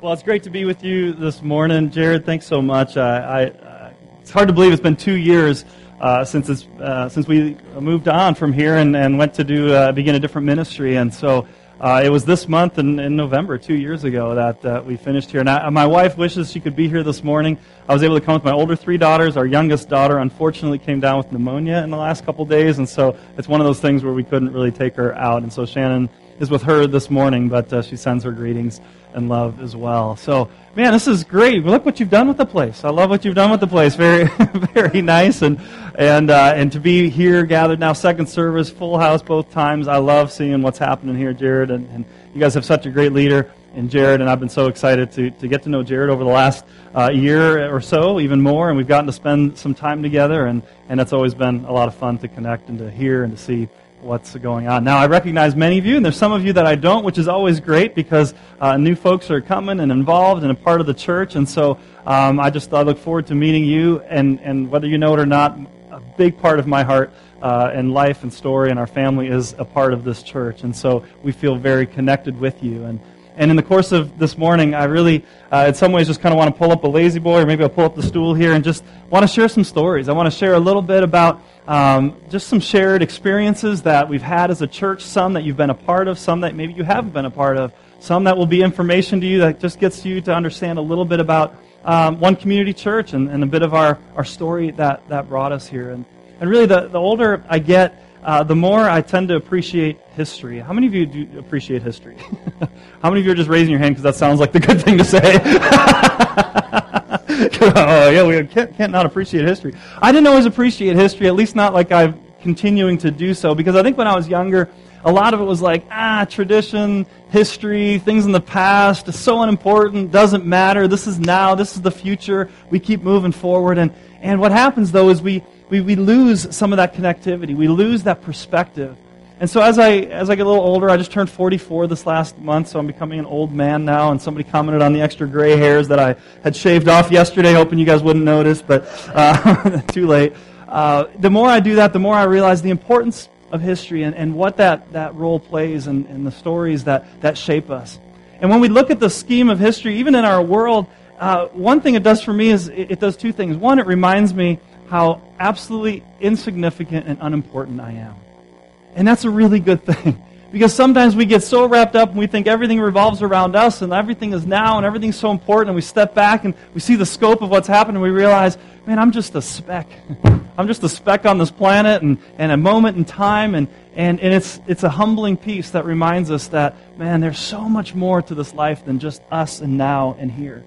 Well, it's great to be with you this morning, Jared. Thanks so much. I, it's hard to believe it's been two years uh, since uh, since we moved on from here and, and went to do uh, begin a different ministry, and so uh, it was this month in, in November, two years ago, that we finished here. Now, my wife wishes she could be here this morning. I was able to come with my older three daughters. Our youngest daughter, unfortunately, came down with pneumonia in the last couple days, and so it's one of those things where we couldn't really take her out, and so Shannon is with her this morning, but she sends her greetings and love as well. So, man, this is great. Look what you've done with the place. I love what you've done with the place. Very, very nice. And and uh, and to be here gathered now, second service, full house both times. I love seeing what's happening here, Jared. And, and you guys have such a great leader in Jared, and I've been so excited to to get to know Jared over the last uh, year or so, even more. And we've gotten to spend some time together, and and it's always been a lot of fun to connect and to hear and to see what's going on. Now, I recognize many of you, and there's some of you that I don't, which is always great because uh, new folks are coming and involved and a part of the church. And so um, I just I look forward to meeting you, and, and whether you know it or not, a big part of my heart uh, and life and story and our family is a part of this church. And so we feel very connected with you. And and in the course of this morning, I really, uh, in some ways, just kind of want to pull up a lazy boy, or maybe I'll pull up the stool here and just want to share some stories. I want to share a little bit about um, just some shared experiences that we've had as a church, some that you've been a part of, some that maybe you haven't been a part of, some that will be information to you that just gets you to understand a little bit about um, one community church and, and, a bit of our, our story that, that brought us here. And, and really, the, the older I get, uh, the more I tend to appreciate history. How many of you do appreciate history? How many of you are just raising your hand because that sounds like the good thing to say? oh, yeah, we can't, can't not appreciate history. I didn't always appreciate history, at least not like I'm continuing to do so, because I think when I was younger, a lot of it was like, ah, tradition, history, things in the past, is so unimportant, doesn't matter, this is now, this is the future, we keep moving forward. And, and what happens, though, is we, we, we lose some of that connectivity. We lose that perspective. And so as I, as I get a little older, I just turned 44 this last month, so I'm becoming an old man now. And somebody commented on the extra gray hairs that I had shaved off yesterday, hoping you guys wouldn't notice, but uh, too late. Uh, the more I do that, the more I realize the importance of history and, and what that, that role plays and, and the stories that, that shape us. And when we look at the scheme of history, even in our world, uh, one thing it does for me is it, it does two things. One, it reminds me how absolutely insignificant and unimportant I am. And that's a really good thing. Because sometimes we get so wrapped up and we think everything revolves around us and everything is now and everything's so important and we step back and we see the scope of what's happened and we realize, man, I'm just a speck. I'm just a speck on this planet and, and a moment in time and, and, and it's, it's a humbling piece that reminds us that, man, there's so much more to this life than just us and now and here.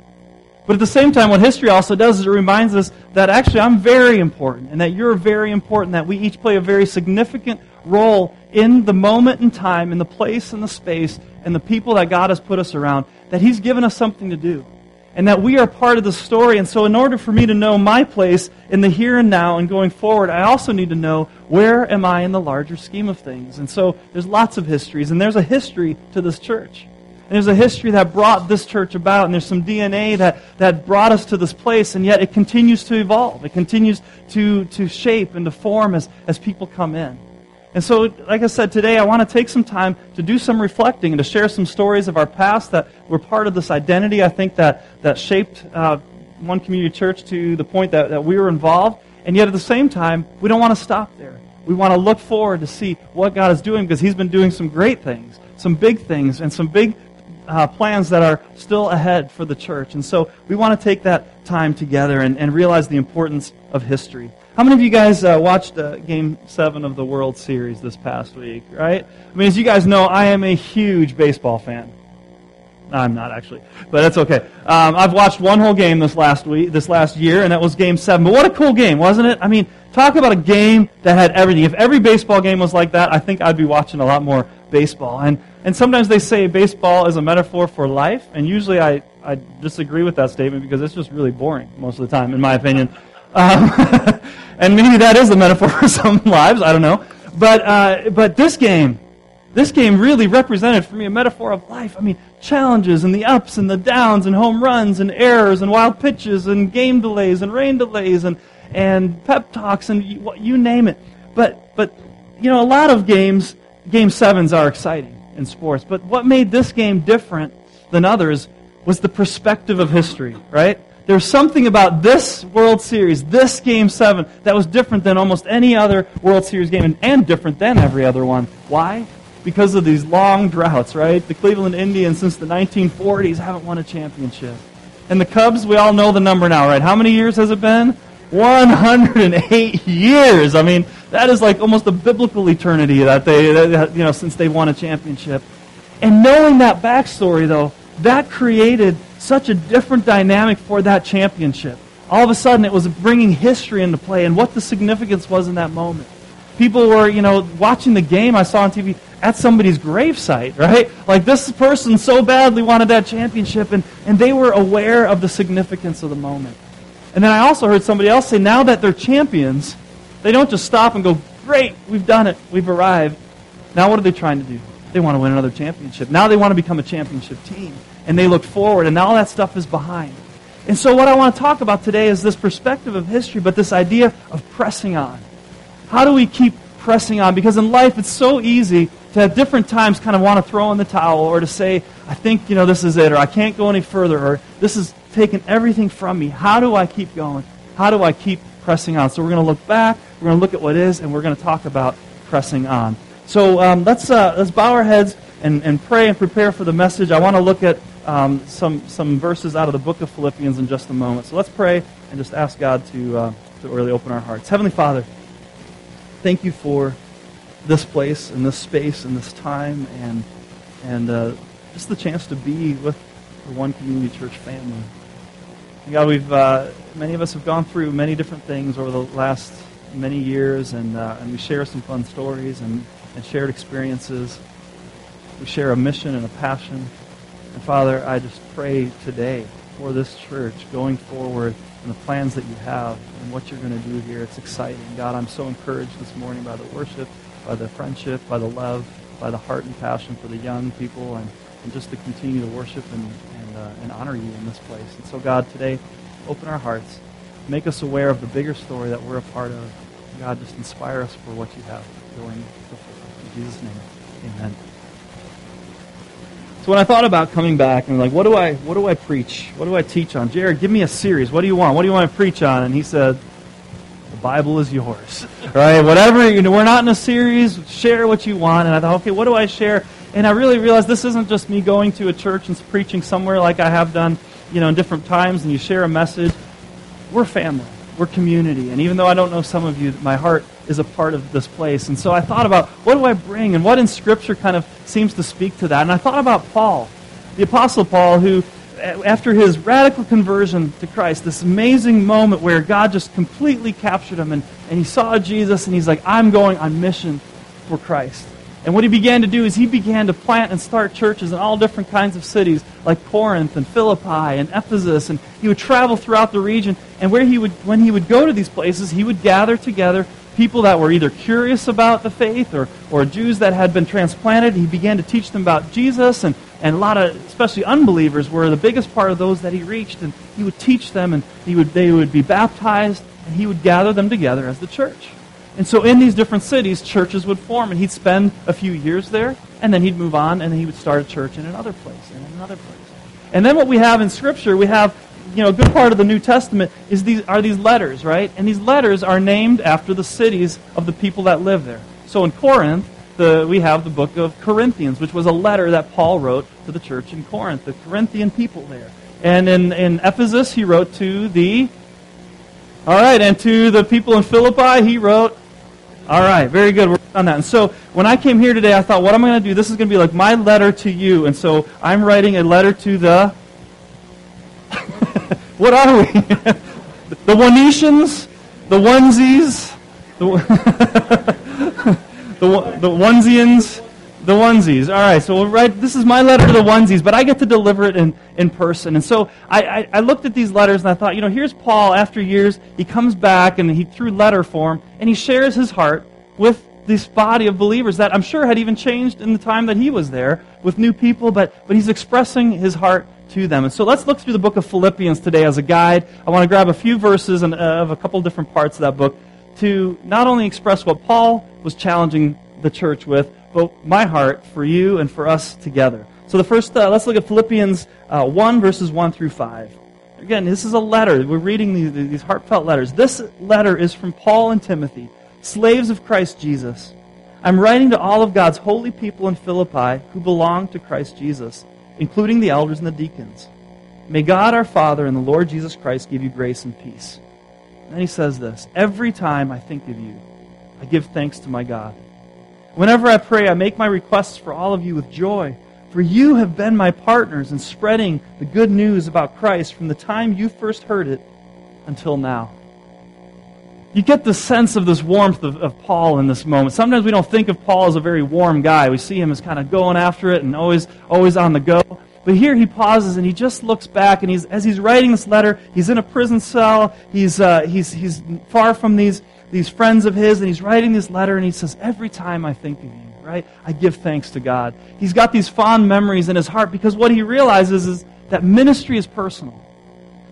But at the same time, what history also does is it reminds us that actually I'm very important and that you're very important, that we each play a very significant role in the moment in time, in the place and the space, and the people that God has put us around, that He's given us something to do. And that we are part of the story. And so, in order for me to know my place in the here and now and going forward, I also need to know where am I in the larger scheme of things. And so, there's lots of histories, and there's a history to this church. And there's a history that brought this church about, and there's some DNA that, that brought us to this place, and yet it continues to evolve. It continues to, to shape and to form as, as people come in. And so, like I said, today I want to take some time to do some reflecting and to share some stories of our past that were part of this identity, I think, that, that shaped uh, one community church to the point that, that we were involved. And yet at the same time, we don't want to stop there. We want to look forward to see what God is doing because He's been doing some great things, some big things, and some big uh, plans that are still ahead for the church. And so we want to take that time together and, and realize the importance of history. How many of you guys uh, watched uh, Game 7 of the World Series this past week, right? I mean, as you guys know, I am a huge baseball fan. I'm not actually, but that's okay. Um, I've watched one whole game this last week, this last year, and that was Game 7. But what a cool game, wasn't it? I mean, talk about a game that had everything. If every baseball game was like that, I think I'd be watching a lot more baseball. And, and sometimes they say baseball is a metaphor for life, and usually I, I disagree with that statement because it's just really boring most of the time, in my opinion. Um, and maybe that is the metaphor for some lives. I don't know. But, uh, but this game, this game really represented for me a metaphor of life. I mean, challenges and the ups and the downs and home runs and errors and wild pitches and game delays and rain delays and, and pep talks and you, you name it. But, but, you know, a lot of games, game sevens are exciting in sports. But what made this game different than others was the perspective of history, right? There's something about this World Series, this Game 7, that was different than almost any other World Series game and, and different than every other one. Why? Because of these long droughts, right? The Cleveland Indians, since the 1940s, haven't won a championship. And the Cubs, we all know the number now, right? How many years has it been? 108 years. I mean, that is like almost a biblical eternity that they, that, you know, since they won a championship. And knowing that backstory, though, that created such a different dynamic for that championship. All of a sudden, it was bringing history into play and what the significance was in that moment. People were, you know, watching the game I saw on TV at somebody's gravesite, right? Like this person so badly wanted that championship, and, and they were aware of the significance of the moment. And then I also heard somebody else say now that they're champions, they don't just stop and go, Great, we've done it, we've arrived. Now what are they trying to do? They want to win another championship. Now they want to become a championship team. And they look forward, and all that stuff is behind. And so, what I want to talk about today is this perspective of history, but this idea of pressing on. How do we keep pressing on? Because in life, it's so easy to at different times kind of want to throw in the towel or to say, I think, you know, this is it, or I can't go any further, or this has taken everything from me. How do I keep going? How do I keep pressing on? So we're going to look back, we're going to look at what is, and we're going to talk about pressing on. So um, let's, uh, let's bow our heads and, and pray and prepare for the message. I want to look at um, some, some verses out of the book of Philippians in just a moment. So let's pray and just ask God to, uh, to really open our hearts. Heavenly Father, thank you for this place and this space and this time and, and uh, just the chance to be with the One Community Church family. God, we've, uh, many of us have gone through many different things over the last many years, and, uh, and we share some fun stories and, and shared experiences. We share a mission and a passion. And Father, I just pray today for this church going forward and the plans that you have and what you're going to do here. It's exciting. God, I'm so encouraged this morning by the worship, by the friendship, by the love, by the heart and passion for the young people, and, and just to continue to worship and, uh, and honor you in this place. And so, God, today, open our hearts. Make us aware of the bigger story that we're a part of. God, just inspire us for what you have going before. In Jesus' name, amen. So when I thought about coming back and like, what do I, what do I preach? What do I teach on? Jared, give me a series. What do you want? What do you want to preach on? And he said, the Bible is yours. right? Whatever, you know, we're not in a series. Share what you want. And I thought, okay, what do I share? And I really realized this isn't just me going to a church and preaching somewhere like I have done, you know, in different times and you share a message. We're family. We're community. And even though I don't know some of you, my heart is a part of this place. And so I thought about what do I bring and what in Scripture kind of seems to speak to that. And I thought about Paul, the Apostle Paul, who, after his radical conversion to Christ, this amazing moment where God just completely captured him and, and he saw Jesus and he's like, I'm going on mission for Christ. And what he began to do is he began to plant and start churches in all different kinds of cities, like Corinth and Philippi and Ephesus. And he would travel throughout the region. And where he would, when he would go to these places, he would gather together people that were either curious about the faith or, or Jews that had been transplanted. He began to teach them about Jesus, and, and a lot of, especially unbelievers, were the biggest part of those that he reached. And he would teach them, and he would, they would be baptized, and he would gather them together as the church. And so in these different cities, churches would form, and he'd spend a few years there, and then he'd move on, and he would start a church in another place, and another place. And then what we have in Scripture, we have you know, a good part of the New Testament is these, are these letters, right? And these letters are named after the cities of the people that live there. So in Corinth, the, we have the book of Corinthians, which was a letter that Paul wrote to the church in Corinth, the Corinthian people there. And in, in Ephesus, he wrote to the, all right, and to the people in Philippi, he wrote, all right, very good. We're on that. And so when I came here today, I thought, what am I going to do? This is going to be like my letter to you. And so I'm writing a letter to the what are we? the Onesians? The onesies? The, the, the onesians? The onesies. All right, so we'll write, this is my letter to the onesies, but I get to deliver it in, in person. And so I, I, I looked at these letters and I thought, you know, here's Paul after years. He comes back and he, through letter form, and he shares his heart with this body of believers that I'm sure had even changed in the time that he was there with new people, but, but he's expressing his heart to them. And so let's look through the book of Philippians today as a guide. I want to grab a few verses and, uh, of a couple different parts of that book to not only express what Paul was challenging the church with, but my heart for you and for us together. So the first, uh, let's look at Philippians uh, 1, verses 1 through 5. Again, this is a letter. We're reading these, these heartfelt letters. This letter is from Paul and Timothy, slaves of Christ Jesus. I'm writing to all of God's holy people in Philippi who belong to Christ Jesus, including the elders and the deacons. May God our Father and the Lord Jesus Christ give you grace and peace. And then he says this Every time I think of you, I give thanks to my God. Whenever I pray, I make my requests for all of you with joy, for you have been my partners in spreading the good news about Christ from the time you first heard it until now you get the sense of this warmth of, of, Paul in this moment. Sometimes we don't think of Paul as a very warm guy. We see him as kind of going after it and always, always on the go. But here he pauses and he just looks back and he's, as he's writing this letter, he's in a prison cell. He's, uh, he's, he's far from these, these friends of his and he's writing this letter and he says, every time I think of you, right, I give thanks to God. He's got these fond memories in his heart because what he realizes is that ministry is personal.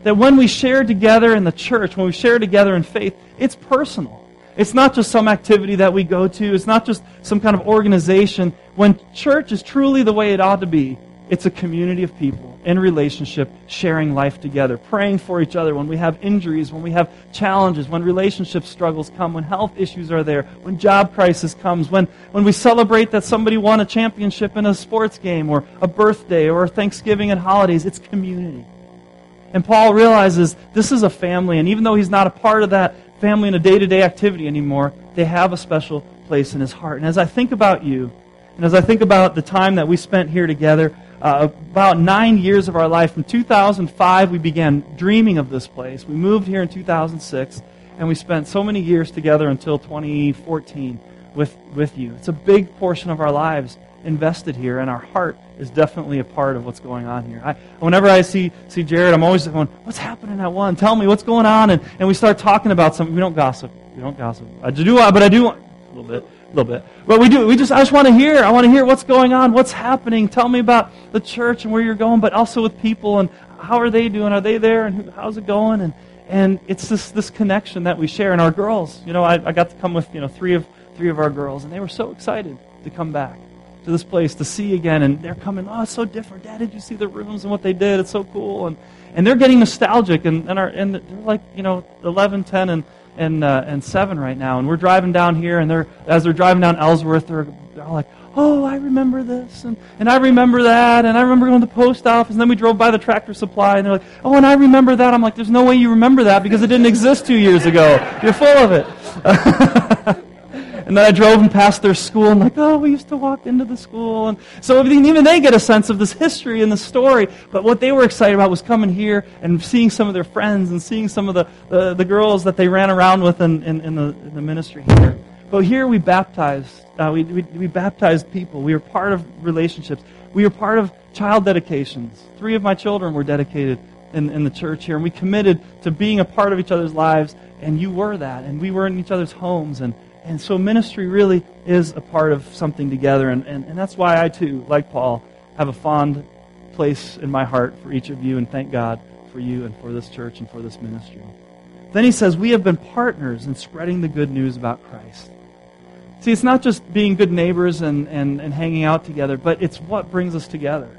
That when we share together in the church, when we share together in faith, it's personal. It's not just some activity that we go to. It's not just some kind of organization. When church is truly the way it ought to be, it's a community of people in relationship, sharing life together, praying for each other when we have injuries, when we have challenges, when relationship struggles come, when health issues are there, when job crisis comes, when, when we celebrate that somebody won a championship in a sports game or a birthday or a Thanksgiving and holidays. It's community. And Paul realizes this is a family, and even though he's not a part of that family in a day to day activity anymore, they have a special place in his heart. And as I think about you, and as I think about the time that we spent here together, uh, about nine years of our life, from 2005, we began dreaming of this place. We moved here in 2006, and we spent so many years together until 2014 with, with you. It's a big portion of our lives invested here, and our heart is definitely a part of what's going on here. I, whenever I see, see Jared, I'm always going, What's happening at one? Tell me what's going on. And, and we start talking about something. We don't gossip. We don't gossip. I do, but I do want a little bit. A little bit. But we do. We just. I just want to hear. I want to hear what's going on. What's happening. Tell me about the church and where you're going, but also with people and how are they doing? Are they there? And how's it going? And and it's this this connection that we share. And our girls. You know, I, I got to come with you know three of three of our girls, and they were so excited to come back to this place to see again. And they're coming, oh, it's so different. Dad, did you see the rooms and what they did? It's so cool. And, and they're getting nostalgic. And, and, our, and they're like, you know, 11, 10, and, and, uh, and 7 right now. And we're driving down here, and they're, as they're driving down Ellsworth, they're, they're all like, oh, I remember this, and, and I remember that, and I remember going to the post office, and then we drove by the tractor supply, and they're like, oh, and I remember that. I'm like, there's no way you remember that because it didn't exist two years ago. You're full of it. And then I drove them past their school and like, oh, we used to walk into the school. And so even they get a sense of this history and the story. But what they were excited about was coming here and seeing some of their friends and seeing some of the, the, the girls that they ran around with in, in, in, the, in the ministry here. But here we baptized, uh, we, we, we baptized people. We were part of relationships. We were part of child dedications. Three of my children were dedicated in, in the church here, and we committed to being a part of each other's lives, and you were that, and we were in each other's homes, and and so ministry really is a part of something together. And, and, and that's why I, too, like Paul, have a fond place in my heart for each of you. And thank God for you and for this church and for this ministry. Then he says, We have been partners in spreading the good news about Christ. See, it's not just being good neighbors and, and, and hanging out together, but it's what brings us together.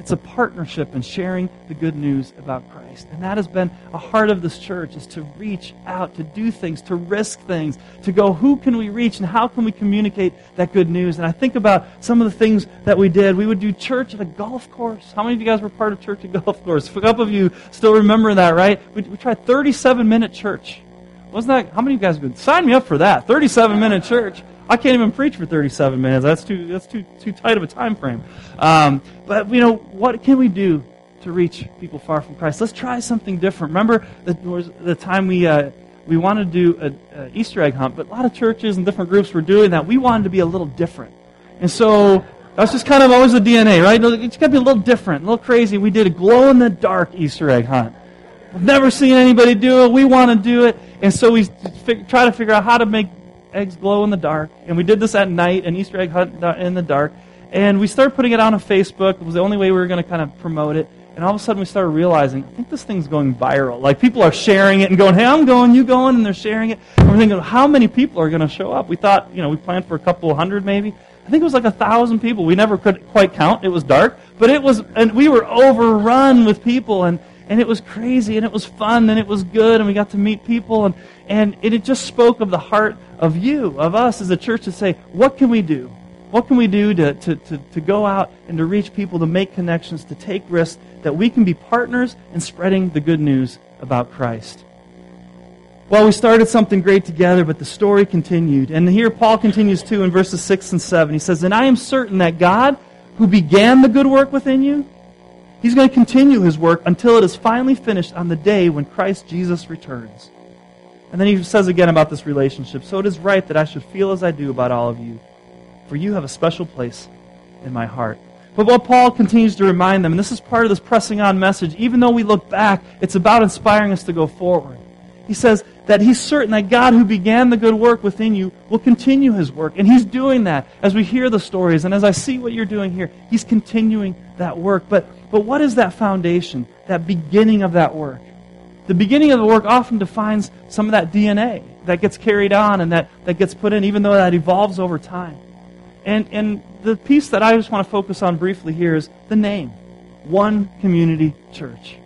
It's a partnership in sharing the good news about Christ. And that has been a heart of this church is to reach out, to do things, to risk things, to go, who can we reach and how can we communicate that good news? And I think about some of the things that we did. We would do church at a golf course. How many of you guys were part of church at golf course? A couple of you still remember that, right? We, we tried 37 minute church. Wasn't that, how many of you guys would sign me up for that? 37 minute church. I can't even preach for 37 minutes. That's too, that's too, too tight of a time frame. Um, but, you know, what can we do to reach people far from Christ? Let's try something different. Remember the, the time we, uh, we wanted to do an Easter egg hunt, but a lot of churches and different groups were doing that. We wanted to be a little different. And so that's just kind of always the DNA, right? It's got to be a little different, a little crazy. We did a glow in the dark Easter egg hunt. We've never seen anybody do it. We want to do it. And so we try to figure out how to make eggs glow in the dark. And we did this at night, an Easter egg hunt uh, in the dark. And we started putting it on on Facebook. It was the only way we were going to kind of promote it. And all of a sudden we started realizing, I think this thing's going viral. Like people are sharing it and going, hey, I'm going, you going, and they're sharing it. And we're thinking, how many people are going to show up? We thought, you know, we planned for a couple hundred maybe. I think it was like a thousand people. We never could quite count. It was dark, but it was, and we were overrun with people, and and it was crazy, and it was fun, and it was good, and we got to meet people, and and it just spoke of the heart of you, of us as a church, to say, what can we do? What can we do to, to, to, to go out and to reach people, to make connections, to take risks, that we can be partners in spreading the good news about Christ? Well, we started something great together, but the story continued. And here Paul continues too in verses 6 and 7. He says, And I am certain that God, who began the good work within you, he's going to continue his work until it is finally finished on the day when Christ Jesus returns. And then he says again about this relationship, So it is right that I should feel as I do about all of you for you have a special place in my heart. But what Paul continues to remind them, and this is part of this pressing on message, even though we look back, it's about inspiring us to go forward. He says that he's certain that God who began the good work within you will continue his work. And he's doing that as we hear the stories and as I see what you're doing here. He's continuing that work. But, but what is that foundation, that beginning of that work? The beginning of the work often defines some of that DNA that gets carried on and that, that gets put in, even though that evolves over time. And, and the piece that I just want to focus on briefly here is the name. One Community Church.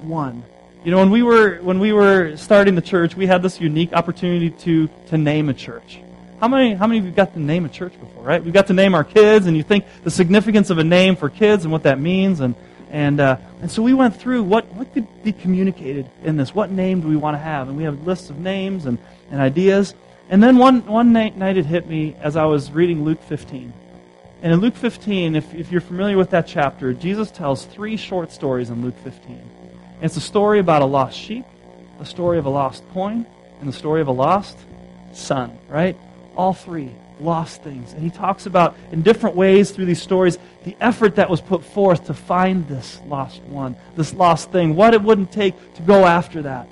One. You know, when we were when we were starting the church, we had this unique opportunity to to name a church. How many how many of you got to name a church before, right? We've got to name our kids, and you think the significance of a name for kids and what that means, and and uh, and so we went through what what could be communicated in this. What name do we want to have? And we have lists of names and, and ideas. And then one, one night, night it hit me as I was reading Luke 15. And in Luke 15, if, if you're familiar with that chapter, Jesus tells three short stories in Luke 15. And it's a story about a lost sheep, a story of a lost coin, and the story of a lost son, right? All three lost things. And he talks about, in different ways through these stories, the effort that was put forth to find this lost one, this lost thing, what it wouldn't take to go after that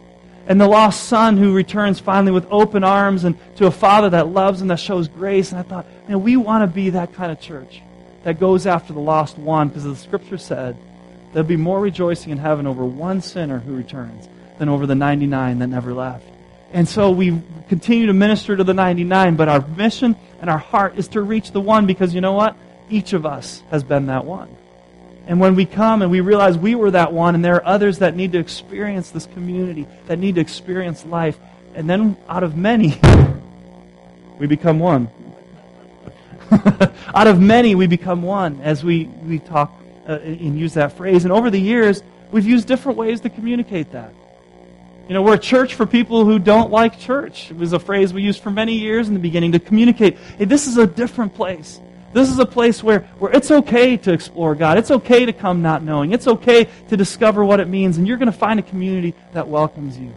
and the lost son who returns finally with open arms and to a father that loves and that shows grace. And I thought, man, we want to be that kind of church that goes after the lost one because the scripture said there'll be more rejoicing in heaven over one sinner who returns than over the 99 that never left. And so we continue to minister to the 99, but our mission and our heart is to reach the one because you know what? Each of us has been that one. And when we come and we realize we were that one, and there are others that need to experience this community, that need to experience life, and then out of many, we become one. out of many, we become one as we, we talk uh, and use that phrase. And over the years, we've used different ways to communicate that. You know, we're a church for people who don't like church. It was a phrase we used for many years in the beginning to communicate, hey, this is a different place. This is a place where, where it's okay to explore God. It's okay to come not knowing. It's okay to discover what it means. And you're going to find a community that welcomes you.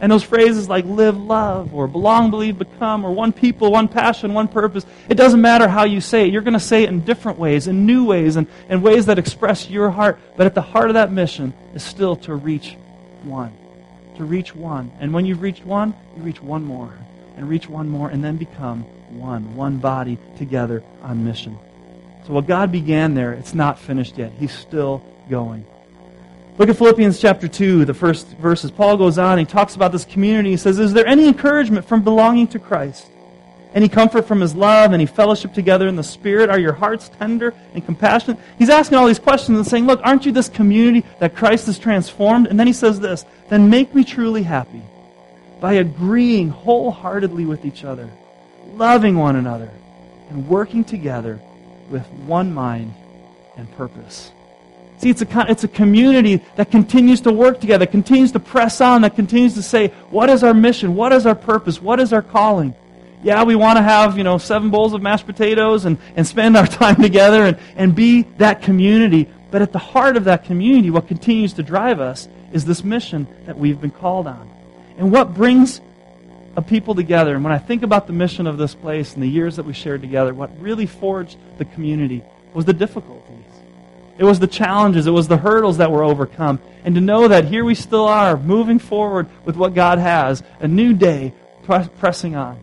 And those phrases like live, love, or belong, believe, become, or one people, one passion, one purpose, it doesn't matter how you say it. You're going to say it in different ways, in new ways, and, and ways that express your heart. But at the heart of that mission is still to reach one. To reach one. And when you've reached one, you reach one more, and reach one more, and then become one, one body together on mission. So what God began there, it's not finished yet. He's still going. Look at Philippians chapter 2, the first verses. Paul goes on, he talks about this community. He says, Is there any encouragement from belonging to Christ? Any comfort from his love? Any fellowship together in the Spirit? Are your hearts tender and compassionate? He's asking all these questions and saying, Look, aren't you this community that Christ has transformed? And then he says this Then make me truly happy by agreeing wholeheartedly with each other loving one another, and working together with one mind and purpose. See, it's a, it's a community that continues to work together, continues to press on, that continues to say, what is our mission? What is our purpose? What is our calling? Yeah, we want to have, you know, seven bowls of mashed potatoes and, and spend our time together and, and be that community. But at the heart of that community, what continues to drive us is this mission that we've been called on. And what brings a people together. And when I think about the mission of this place and the years that we shared together, what really forged the community was the difficulties. It was the challenges. It was the hurdles that were overcome. And to know that here we still are, moving forward with what God has, a new day, pressing on.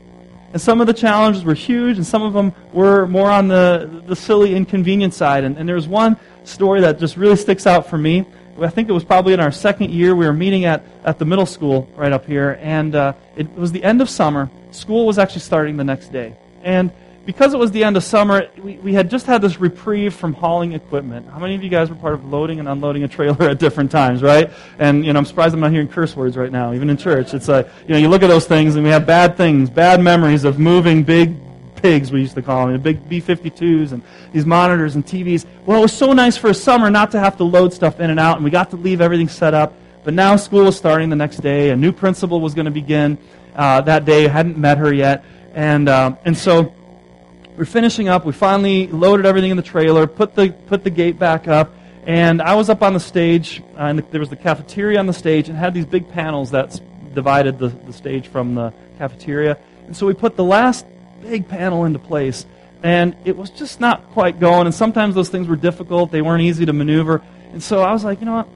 And some of the challenges were huge, and some of them were more on the, the silly, inconvenient side. And, and there's one story that just really sticks out for me. I think it was probably in our second year. We were meeting at, at the middle school right up here, and uh, it was the end of summer. School was actually starting the next day. And because it was the end of summer, we, we had just had this reprieve from hauling equipment. How many of you guys were part of loading and unloading a trailer at different times, right? And, you know, I'm surprised I'm not hearing curse words right now, even in church. It's like, you know, you look at those things and we have bad things, bad memories of moving big pigs, we used to call them, the big B-52s and these monitors and TVs. Well, it was so nice for a summer not to have to load stuff in and out, and we got to leave everything set up. But now school was starting the next day. A new principal was going to begin uh, that day. I hadn't met her yet. And, uh, and so we're finishing up. We finally loaded everything in the trailer, put the, put the gate back up, and I was up on the stage, uh, and the, there was the cafeteria on the stage, and had these big panels that divided the, the stage from the cafeteria. And so we put the last big panel into place, and it was just not quite going, and sometimes those things were difficult. They weren't easy to maneuver. And so I was like, you know what?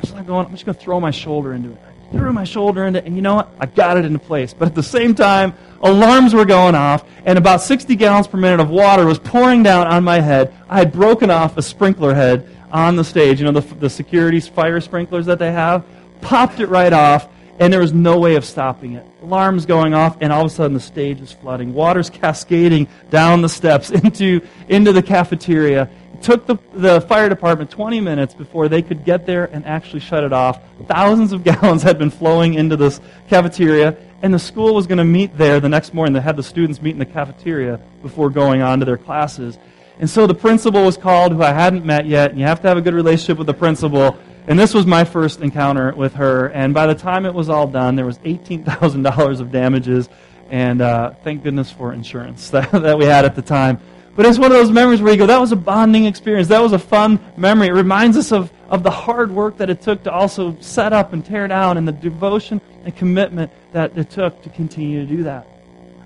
Just not going. I'm just going to throw my shoulder into it. Threw my shoulder into it, and you know what? I got it into place. But at the same time, alarms were going off, and about 60 gallons per minute of water was pouring down on my head. I had broken off a sprinkler head on the stage, you know, the, the security fire sprinklers that they have, popped it right off, and there was no way of stopping it. Alarms going off, and all of a sudden the stage is flooding. Water's cascading down the steps into, into the cafeteria. It took the, the fire department 20 minutes before they could get there and actually shut it off. Thousands of gallons had been flowing into this cafeteria, and the school was going to meet there the next morning. They had the students meet in the cafeteria before going on to their classes. And so the principal was called, who I hadn't met yet, and you have to have a good relationship with the principal. And this was my first encounter with her. And by the time it was all done, there was $18,000 of damages. And uh, thank goodness for insurance that, that we had at the time. But it's one of those memories where you go, that was a bonding experience. That was a fun memory. It reminds us of, of the hard work that it took to also set up and tear down and the devotion and commitment that it took to continue to do that.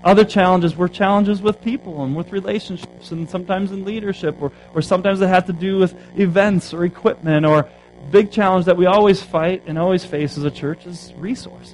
Other challenges were challenges with people and with relationships and sometimes in leadership or, or sometimes it had to do with events or equipment or big challenge that we always fight and always face as a church is resources.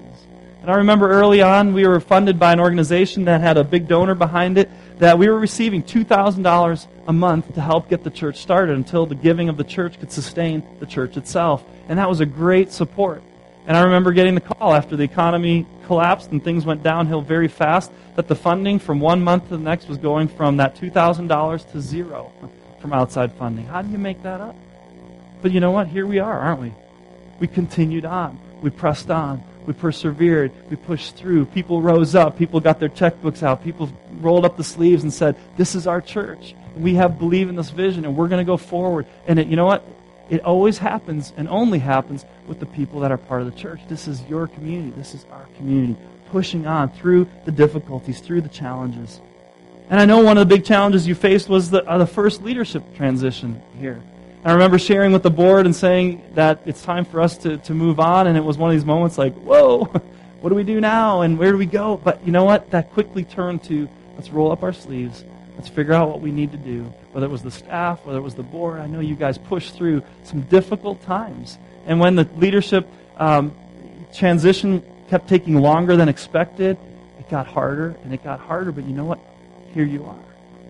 And I remember early on we were funded by an organization that had a big donor behind it that we were receiving $2,000 a month to help get the church started until the giving of the church could sustain the church itself. And that was a great support. And I remember getting the call after the economy collapsed and things went downhill very fast that the funding from one month to the next was going from that $2,000 to zero from outside funding. How do you make that up? But you know what? Here we are, aren't we? We continued on. We pressed on. We persevered. We pushed through. People rose up. People got their checkbooks out. People rolled up the sleeves and said, This is our church. We have believe in this vision and we're going to go forward. And it, you know what? It always happens and only happens with the people that are part of the church. This is your community. This is our community. Pushing on through the difficulties, through the challenges. And I know one of the big challenges you faced was the, uh, the first leadership transition here. I remember sharing with the board and saying that it's time for us to, to move on, and it was one of these moments like, whoa, what do we do now, and where do we go? But you know what? That quickly turned to let's roll up our sleeves, let's figure out what we need to do. Whether it was the staff, whether it was the board, I know you guys pushed through some difficult times. And when the leadership um, transition kept taking longer than expected, it got harder and it got harder. But you know what? Here you are.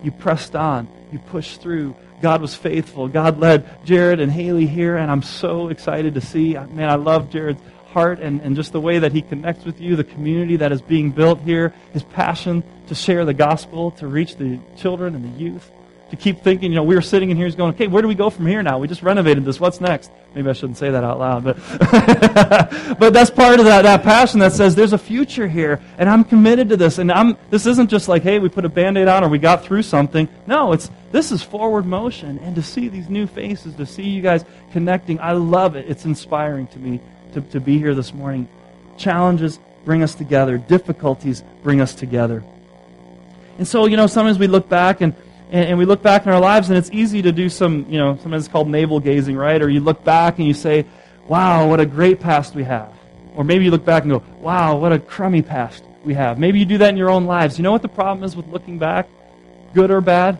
You pressed on. You pushed through. God was faithful. God led Jared and Haley here, and I'm so excited to see. Man, I love Jared's heart and, and just the way that he connects with you, the community that is being built here, his passion to share the gospel, to reach the children and the youth to keep thinking, you know, we were sitting in here he's going, okay, where do we go from here now? We just renovated this. What's next? Maybe I shouldn't say that out loud, but, but that's part of that, that passion that says there's a future here and I'm committed to this. And I'm, this isn't just like, hey, we put a band-aid on or we got through something. No, it's, this is forward motion. And to see these new faces, to see you guys connecting, I love it. It's inspiring to me to, to be here this morning. Challenges bring us together. Difficulties bring us together. And so, you know, sometimes we look back and and, and we look back in our lives, and it's easy to do some, you know, sometimes it's called navel gazing, right? Or you look back and you say, wow, what a great past we have. Or maybe you look back and go, wow, what a crummy past we have. Maybe you do that in your own lives. You know what the problem is with looking back, good or bad?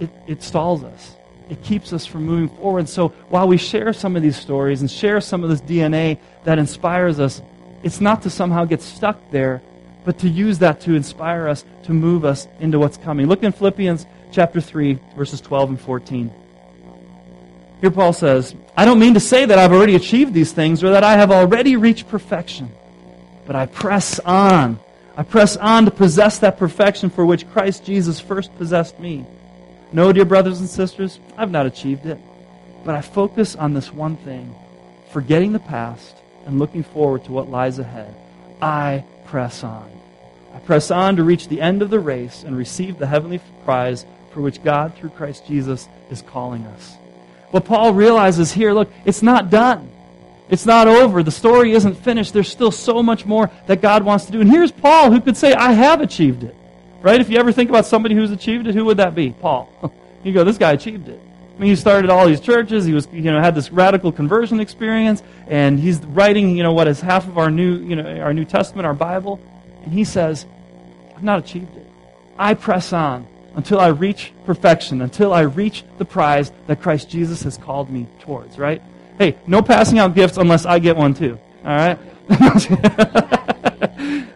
It, it stalls us. It keeps us from moving forward. So while we share some of these stories and share some of this DNA that inspires us, it's not to somehow get stuck there, but to use that to inspire us, to move us into what's coming. Look in Philippians chapter 3, verses 12 and 14. Here Paul says, I don't mean to say that I've already achieved these things or that I have already reached perfection, but I press on I press on to possess that perfection for which Christ Jesus first possessed me. No, dear brothers and sisters, I've not achieved it. But I focus on this one thing forgetting the past and looking forward to what lies ahead. I press on. I press on to reach the end of the race and receive the heavenly prize for which God, through Christ Jesus, is calling us. What Paul realizes here look, it's not done. It's not over. The story isn't finished. There's still so much more that God wants to do. And here's Paul who could say, I have achieved it. Right? If you ever think about somebody who's achieved it, who would that be? Paul. you go, this guy achieved it. I mean, he started all these churches. He was, you know, had this radical conversion experience, and he's writing, you know, what is half of our new, you know, our New Testament, our Bible, and he says, "I've not achieved it. I press on until I reach perfection, until I reach the prize that Christ Jesus has called me towards." Right? Hey, no passing out gifts unless I get one too. All right?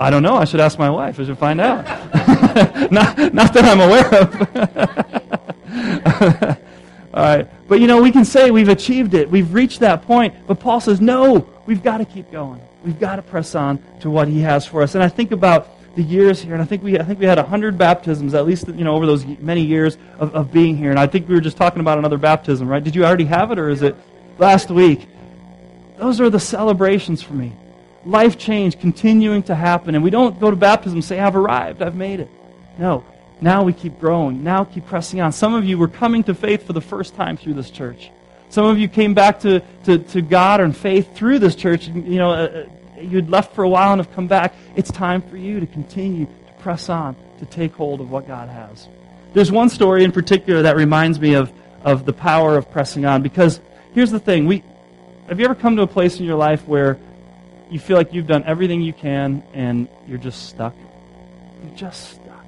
I don't know. I should ask my wife. I should find out. not, not that I'm aware of. All right. But you know, we can say we've achieved it. We've reached that point. But Paul says, no, we've got to keep going. We've got to press on to what he has for us. And I think about the years here, and I think we, I think we had 100 baptisms, at least, you know, over those many years of, of being here. And I think we were just talking about another baptism, right? Did you already have it, or is it last week? Those are the celebrations for me. Life change continuing to happen. And we don't go to baptism and say, I've arrived, I've made it. No, now we keep growing. Now keep pressing on. Some of you were coming to faith for the first time through this church. Some of you came back to, to, to God and faith through this church. You know, uh, uh, you'd left for a while and have come back. It's time for you to continue to press on, to take hold of what God has. There's one story in particular that reminds me of, of the power of pressing on because here's the thing. We, have you ever come to a place in your life where you feel like you've done everything you can and you're just stuck? You're just stuck.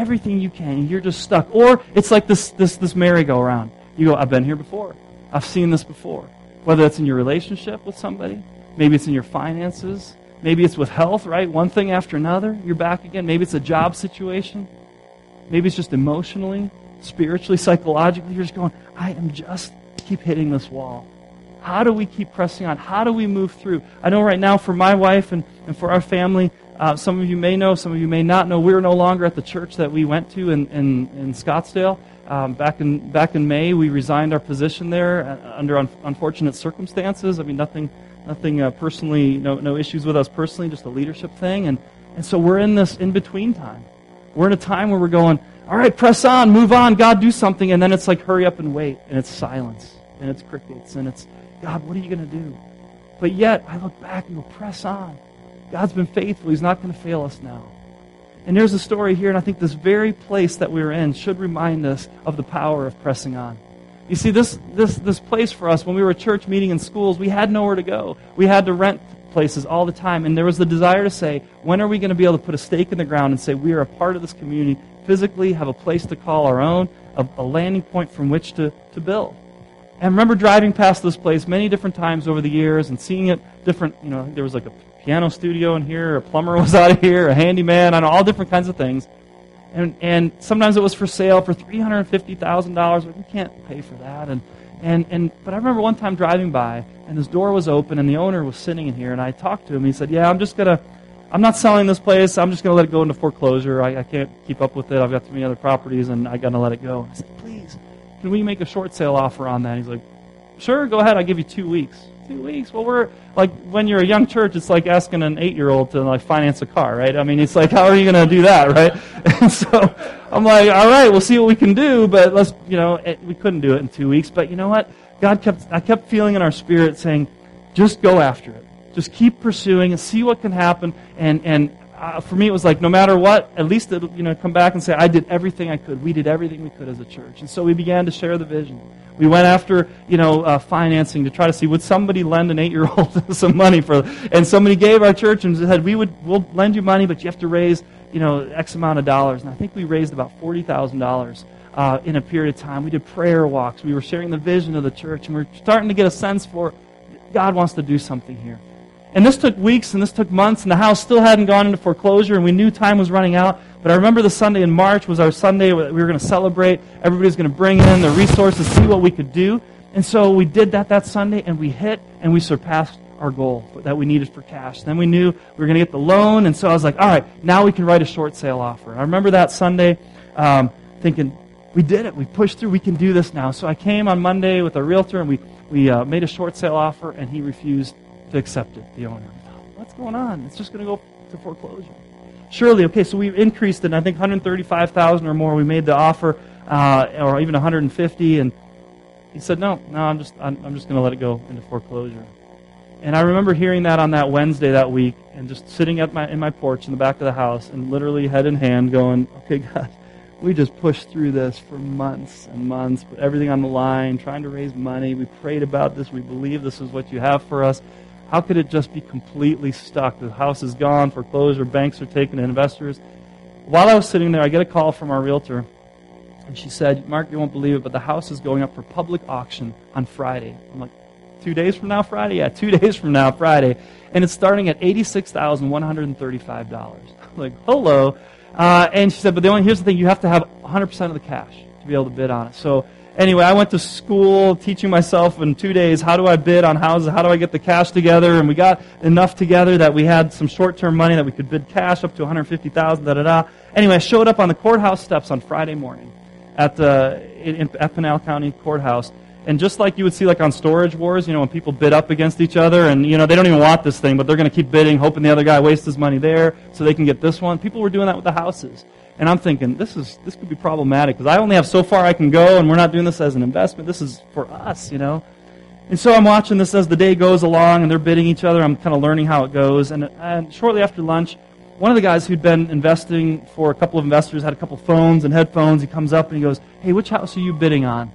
everything you can. You're just stuck. Or it's like this, this, this merry-go-round. You go, I've been here before. I've seen this before. Whether it's in your relationship with somebody, maybe it's in your finances, maybe it's with health, right? One thing after another, you're back again. Maybe it's a job situation. Maybe it's just emotionally, spiritually, psychologically. You're just going, I am just keep hitting this wall. How do we keep pressing on? How do we move through? I know right now for my wife and, and for our family, uh, some of you may know, some of you may not know, we're no longer at the church that we went to in, in, in Scottsdale. Um, back, in, back in May, we resigned our position there uh, under un- unfortunate circumstances. I mean, nothing, nothing uh, personally, no, no issues with us personally, just a leadership thing. And, and so we're in this in between time. We're in a time where we're going, all right, press on, move on, God, do something. And then it's like, hurry up and wait. And it's silence. And it's crickets. And it's, God, what are you going to do? But yet, I look back and go, press on. God's been faithful. He's not going to fail us now. And there's a story here, and I think this very place that we're in should remind us of the power of pressing on. You see, this, this, this place for us, when we were church meeting in schools, we had nowhere to go. We had to rent places all the time. And there was the desire to say, when are we going to be able to put a stake in the ground and say, we are a part of this community, physically have a place to call our own, a, a landing point from which to, to build? And I remember driving past this place many different times over the years and seeing it different, you know, there was like a piano studio in here, a plumber was out of here, a handyman, I know all different kinds of things. And, and sometimes it was for sale for $350,000, but we can't pay for that. And, and, and, but I remember one time driving by, and this door was open, and the owner was sitting in here, and I talked to him. He said, yeah, I'm just going to, I'm not selling this place. I'm just going to let it go into foreclosure. I, I can't keep up with it. I've got too many other properties, and i got to let it go. I said, please, can we make a short sale offer on that? He's like, sure, go ahead. I'll give you two weeks two weeks. Well, we're like when you're a young church, it's like asking an eight-year-old to like finance a car, right? I mean, it's like how are you going to do that, right? And so I'm like, all right, we'll see what we can do, but let's, you know, it, we couldn't do it in two weeks. But you know what? God kept, I kept feeling in our spirit saying, just go after it. Just keep pursuing and see what can happen. And and uh, for me, it was like no matter what, at least it, you know, come back and say, I did everything I could. We did everything we could as a church. And so we began to share the vision. We went after, you know, uh, financing to try to see would somebody lend an eight-year-old some money for, and somebody gave our church and said, we would, we'll lend you money, but you have to raise, you know, X amount of dollars. And I think we raised about forty thousand uh, dollars in a period of time. We did prayer walks. We were sharing the vision of the church, and we we're starting to get a sense for God wants to do something here. And this took weeks and this took months, and the house still hadn't gone into foreclosure, and we knew time was running out. But I remember the Sunday in March was our Sunday we were going to celebrate. Everybody was going to bring in the resources, see what we could do. And so we did that that Sunday, and we hit and we surpassed our goal that we needed for cash. Then we knew we were going to get the loan, and so I was like, all right, now we can write a short sale offer. I remember that Sunday um, thinking, we did it. We pushed through. We can do this now. So I came on Monday with a realtor, and we, we uh, made a short sale offer, and he refused to accept it, the owner. What's going on? It's just going to go to foreclosure. Surely, okay, so we've increased it, I think 135,000 or more. We made the offer, uh, or even 150, and he said, no, no, I'm just, I'm, I'm just going to let it go into foreclosure. And I remember hearing that on that Wednesday that week, and just sitting at my in my porch in the back of the house, and literally head in hand, going, okay, God, we just pushed through this for months and months, put everything on the line, trying to raise money. We prayed about this. We believe this is what you have for us. How could it just be completely stuck? The house is gone, foreclosure, banks are taking investors. While I was sitting there, I get a call from our realtor, and she said, Mark, you won't believe it, but the house is going up for public auction on Friday. I'm like, two days from now, Friday? Yeah, two days from now, Friday. And it's starting at $86,135. I'm like, hello. Uh, and she said, but the only, here's the thing, you have to have 100% of the cash to be able to bid on it. So anyway, I went to school teaching myself in two days how do I bid on houses, how do I get the cash together, and we got enough together that we had some short-term money that we could bid cash up to 150,000. Da da da. Anyway, I showed up on the courthouse steps on Friday morning at the in, at Pinal County Courthouse. And just like you would see like on storage wars, you know, when people bid up against each other and, you know, they don't even want this thing, but they're going to keep bidding, hoping the other guy wastes his money there so they can get this one. People were doing that with the houses. And I'm thinking, this is this could be problematic because I only have so far I can go, and we're not doing this as an investment. This is for us, you know. And so I'm watching this as the day goes along, and they're bidding each other. I'm kind of learning how it goes. And, and shortly after lunch, one of the guys who'd been investing for a couple of investors had a couple phones and headphones. He comes up and he goes, "Hey, which house are you bidding on?"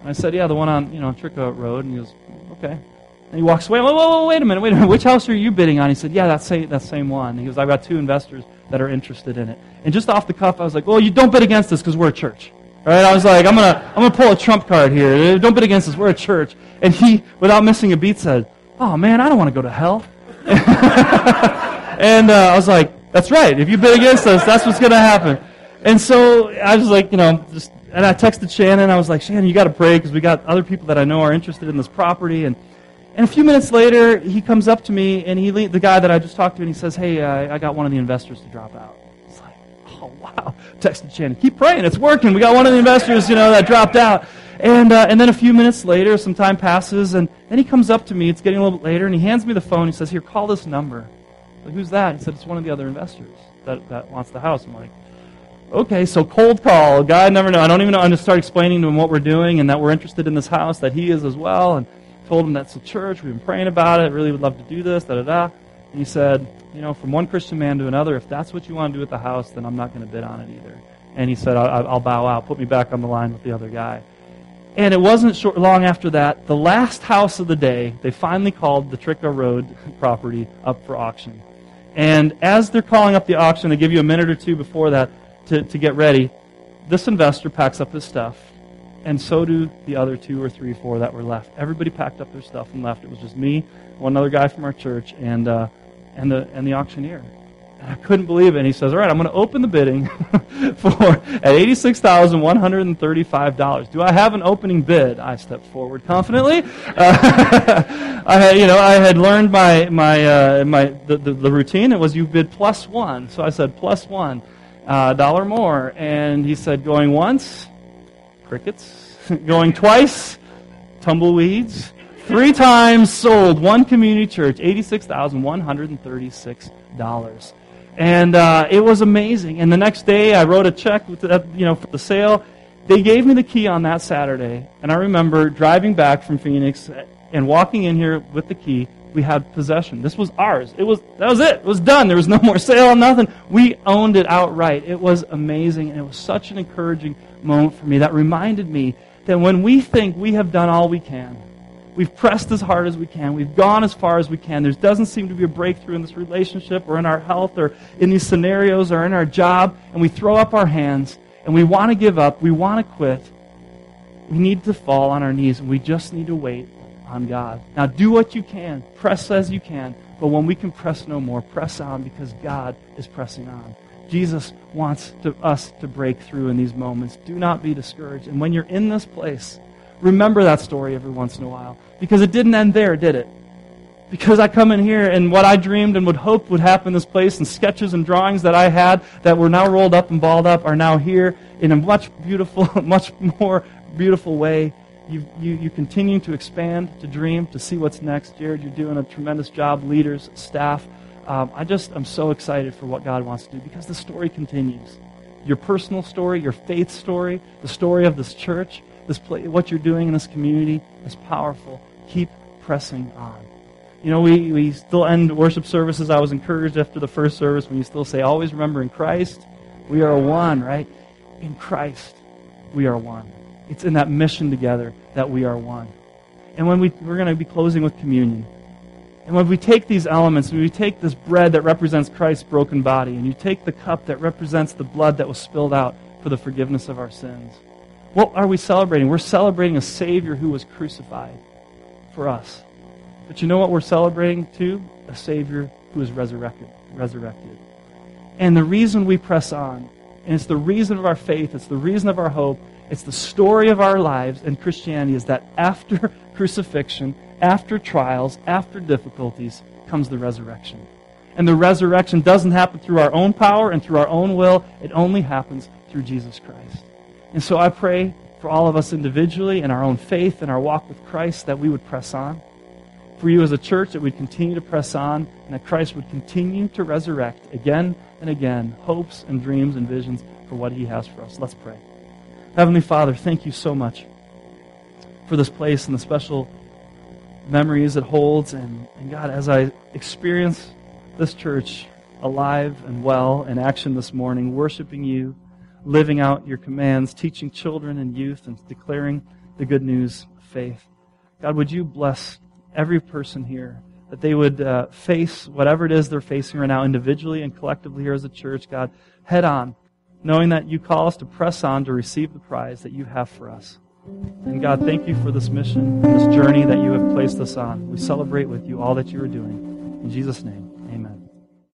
And I said, "Yeah, the one on you know Tricka Road." And he goes, "Okay." And he walks away. Whoa, whoa, whoa, wait a minute, wait a minute. Which house are you bidding on? He said, "Yeah, that same that same one." And he goes, "I've got two investors that are interested in it." And just off the cuff, I was like, "Well, you don't bet against us because we're a church." Right? I was like, I'm gonna, I'm gonna pull a trump card here. Don't bet against us. We're a church. And he, without missing a beat, said, "Oh man, I don't want to go to hell." and uh, I was like, "That's right. If you bet against us, that's what's gonna happen." And so I was like, you know, just, and I texted Shannon. I was like, Shannon, you got to pray because we got other people that I know are interested in this property. And and a few minutes later, he comes up to me, and he, the guy that I just talked to, and he says, "Hey, uh, I got one of the investors to drop out." It's like, "Oh wow!" Texted Shannon, "Keep praying, it's working. We got one of the investors, you know, that dropped out." And uh, and then a few minutes later, some time passes, and then he comes up to me. It's getting a little bit later, and he hands me the phone. He says, "Here, call this number." Like, Who's that? He said, "It's one of the other investors that that wants the house." I'm like, "Okay, so cold call. God never know. I don't even know." I just start explaining to him what we're doing and that we're interested in this house, that he is as well, and told him that's the church. We've been praying about it. Really would love to do this. Da da da. And he said, you know, from one Christian man to another, if that's what you want to do at the house, then I'm not going to bid on it either. And he said, I'll, I'll bow out. Put me back on the line with the other guy. And it wasn't short, long after that, the last house of the day, they finally called the Tricka Road property up for auction. And as they're calling up the auction, they give you a minute or two before that to, to get ready. This investor packs up his stuff and so do the other two or three, four that were left. Everybody packed up their stuff and left. It was just me, one other guy from our church, and uh, and the and the auctioneer. And I couldn't believe it. And he says, "All right, I'm going to open the bidding for at eighty-six thousand one hundred and thirty-five dollars. Do I have an opening bid?" I stepped forward confidently. Uh, I had, you know, I had learned my my uh, my the, the, the routine. It was you bid plus one. So I said plus one uh, dollar more, and he said, "Going once." Crickets. Going twice, tumbleweeds. Three times sold. One community church, $86,136. And uh, it was amazing. And the next day, I wrote a check the, you know, for the sale. They gave me the key on that Saturday. And I remember driving back from Phoenix and walking in here with the key. We had possession. This was ours. It was that was it. It was done. There was no more sale, nothing. We owned it outright. It was amazing, and it was such an encouraging moment for me that reminded me that when we think we have done all we can, we've pressed as hard as we can, we've gone as far as we can, there doesn't seem to be a breakthrough in this relationship or in our health or in these scenarios or in our job, and we throw up our hands and we want to give up, we want to quit, we need to fall on our knees and we just need to wait on God. Now do what you can, press as you can, but when we can press no more, press on because God is pressing on. Jesus wants to, us to break through in these moments. Do not be discouraged. And when you're in this place, remember that story every once in a while. Because it didn't end there, did it? Because I come in here and what I dreamed and would hope would happen in this place and sketches and drawings that I had that were now rolled up and balled up are now here in a much beautiful, much more beautiful way. You, you, you continue to expand, to dream, to see what's next. Jared, you're doing a tremendous job, leaders, staff. Um, I just, I'm so excited for what God wants to do because the story continues. Your personal story, your faith story, the story of this church, this what you're doing in this community is powerful. Keep pressing on. You know, we, we still end worship services. I was encouraged after the first service when you still say, always remember in Christ, we are one, right? In Christ, we are one. It's in that mission together that we are one. And when we, we're going to be closing with communion. And when we take these elements, when we take this bread that represents Christ's broken body, and you take the cup that represents the blood that was spilled out for the forgiveness of our sins, what are we celebrating? We're celebrating a Savior who was crucified for us. But you know what we're celebrating too? A Savior who is resurrected. Resurrected. And the reason we press on, and it's the reason of our faith, it's the reason of our hope, it's the story of our lives in Christianity is that after crucifixion, after trials, after difficulties, comes the resurrection. And the resurrection doesn't happen through our own power and through our own will. It only happens through Jesus Christ. And so I pray for all of us individually in our own faith and our walk with Christ that we would press on for you as a church that we'd continue to press on and that Christ would continue to resurrect again and again hopes and dreams and visions for what he has for us. Let's pray. Heavenly Father, thank you so much for this place and the special memories it holds. And, and God, as I experience this church alive and well in action this morning, worshiping you, living out your commands, teaching children and youth, and declaring the good news of faith. God, would you bless every person here, that they would uh, face whatever it is they're facing right now, individually and collectively here as a church, God, head on, knowing that you call us to press on to receive the prize that you have for us. And God, thank you for this mission, this journey that you have placed us on. We celebrate with you all that you are doing. In Jesus' name.